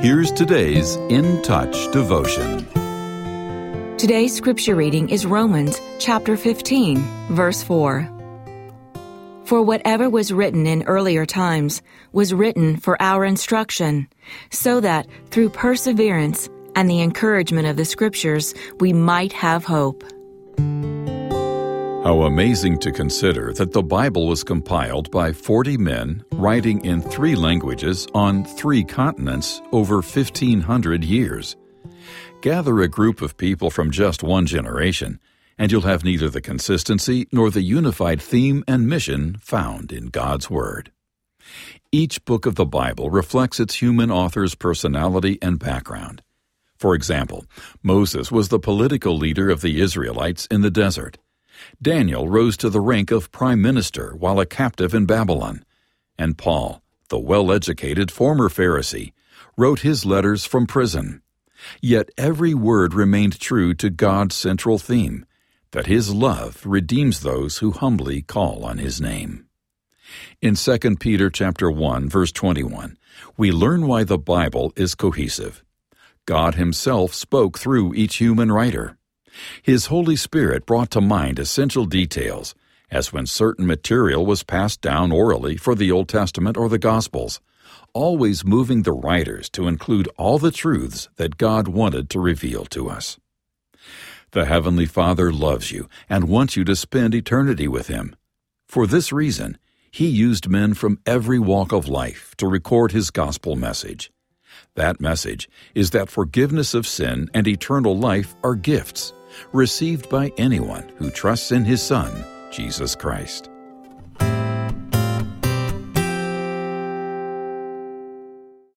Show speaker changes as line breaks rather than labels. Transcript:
Here's today's In Touch devotion.
Today's scripture reading is Romans chapter 15, verse 4. For whatever was written in earlier times was written for our instruction, so that through perseverance and the encouragement of the scriptures we might have hope.
How amazing to consider that the Bible was compiled by 40 men writing in three languages on three continents over 1,500 years. Gather a group of people from just one generation, and you'll have neither the consistency nor the unified theme and mission found in God's Word. Each book of the Bible reflects its human author's personality and background. For example, Moses was the political leader of the Israelites in the desert. Daniel rose to the rank of prime minister while a captive in Babylon. And Paul, the well educated former Pharisee, wrote his letters from prison. Yet every word remained true to God's central theme that his love redeems those who humbly call on his name. In 2 Peter chapter 1 verse 21, we learn why the Bible is cohesive. God himself spoke through each human writer. His Holy Spirit brought to mind essential details, as when certain material was passed down orally for the Old Testament or the Gospels, always moving the writers to include all the truths that God wanted to reveal to us. The Heavenly Father loves you and wants you to spend eternity with Him. For this reason, He used men from every walk of life to record His gospel message. That message is that forgiveness of sin and eternal life are gifts received by anyone who trusts in His Son, Jesus Christ.